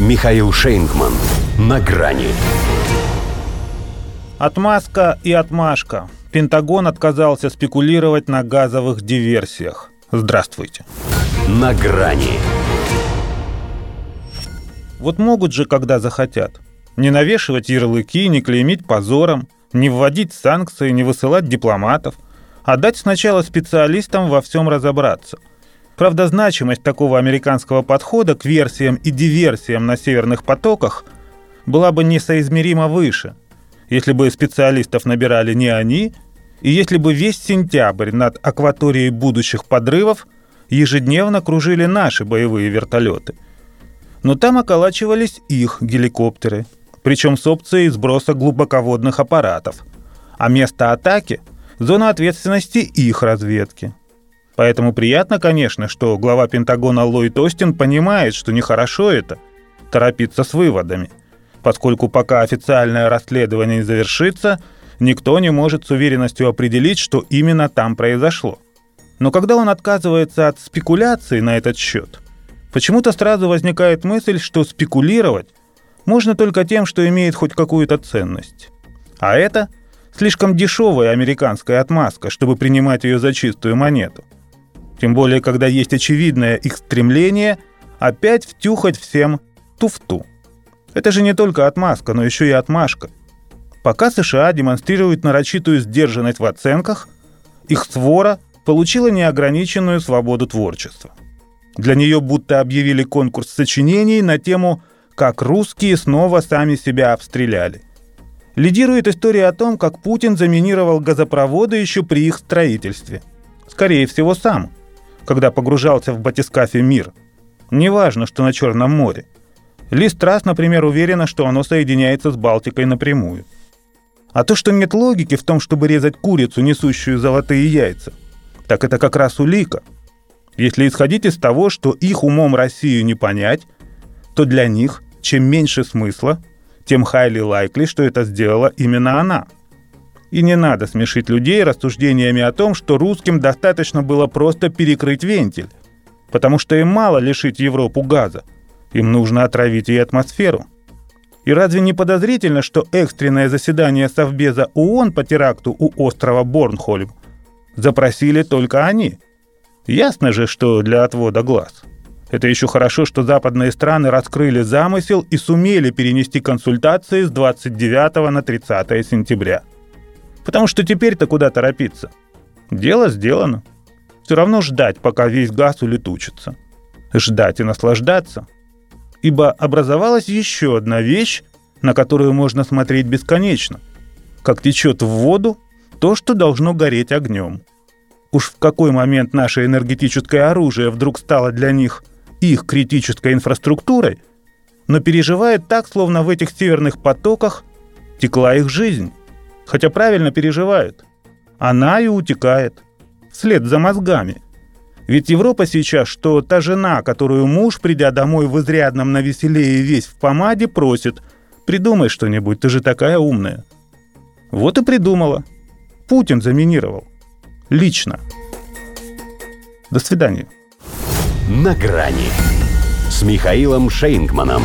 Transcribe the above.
Михаил Шейнгман. На грани. Отмазка и отмашка. Пентагон отказался спекулировать на газовых диверсиях. Здравствуйте. На грани. Вот могут же, когда захотят. Не навешивать ярлыки, не клеймить позором, не вводить санкции, не высылать дипломатов, а дать сначала специалистам во всем разобраться – Правда, значимость такого американского подхода к версиям и диверсиям на северных потоках была бы несоизмеримо выше, если бы специалистов набирали не они, и если бы весь сентябрь над акваторией будущих подрывов ежедневно кружили наши боевые вертолеты. Но там околачивались их геликоптеры, причем с опцией сброса глубоководных аппаратов, а место атаки – зона ответственности их разведки – Поэтому приятно, конечно, что глава Пентагона Ллойд Остин понимает, что нехорошо это – торопиться с выводами, поскольку пока официальное расследование не завершится, никто не может с уверенностью определить, что именно там произошло. Но когда он отказывается от спекуляции на этот счет, почему-то сразу возникает мысль, что спекулировать можно только тем, что имеет хоть какую-то ценность. А это слишком дешевая американская отмазка, чтобы принимать ее за чистую монету – тем более, когда есть очевидное их стремление опять втюхать всем туфту. Это же не только отмазка, но еще и отмашка. Пока США демонстрируют нарочитую сдержанность в оценках, их свора получила неограниченную свободу творчества. Для нее будто объявили конкурс сочинений на тему «Как русские снова сами себя обстреляли». Лидирует история о том, как Путин заминировал газопроводы еще при их строительстве. Скорее всего, сам – когда погружался в батискафе мир. Неважно, что на Черном море. Ли Страс, например, уверена, что оно соединяется с Балтикой напрямую. А то, что нет логики в том, чтобы резать курицу, несущую золотые яйца, так это как раз улика. Если исходить из того, что их умом Россию не понять, то для них чем меньше смысла, тем highly likely, что это сделала именно она – и не надо смешить людей рассуждениями о том, что русским достаточно было просто перекрыть вентиль, потому что им мало лишить Европу газа, им нужно отравить ей атмосферу. И разве не подозрительно, что экстренное заседание Совбеза ООН по теракту у острова Борнхольм запросили только они? Ясно же, что для отвода глаз. Это еще хорошо, что западные страны раскрыли замысел и сумели перенести консультации с 29 на 30 сентября – Потому что теперь-то куда торопиться? Дело сделано. Все равно ждать, пока весь газ улетучится. Ждать и наслаждаться. Ибо образовалась еще одна вещь, на которую можно смотреть бесконечно. Как течет в воду то, что должно гореть огнем. Уж в какой момент наше энергетическое оружие вдруг стало для них их критической инфраструктурой, но переживает так, словно в этих северных потоках текла их жизнь хотя правильно переживают. Она и утекает. Вслед за мозгами. Ведь Европа сейчас, что та жена, которую муж, придя домой в изрядном навеселее весь в помаде, просит «Придумай что-нибудь, ты же такая умная». Вот и придумала. Путин заминировал. Лично. До свидания. На грани с Михаилом Шейнгманом.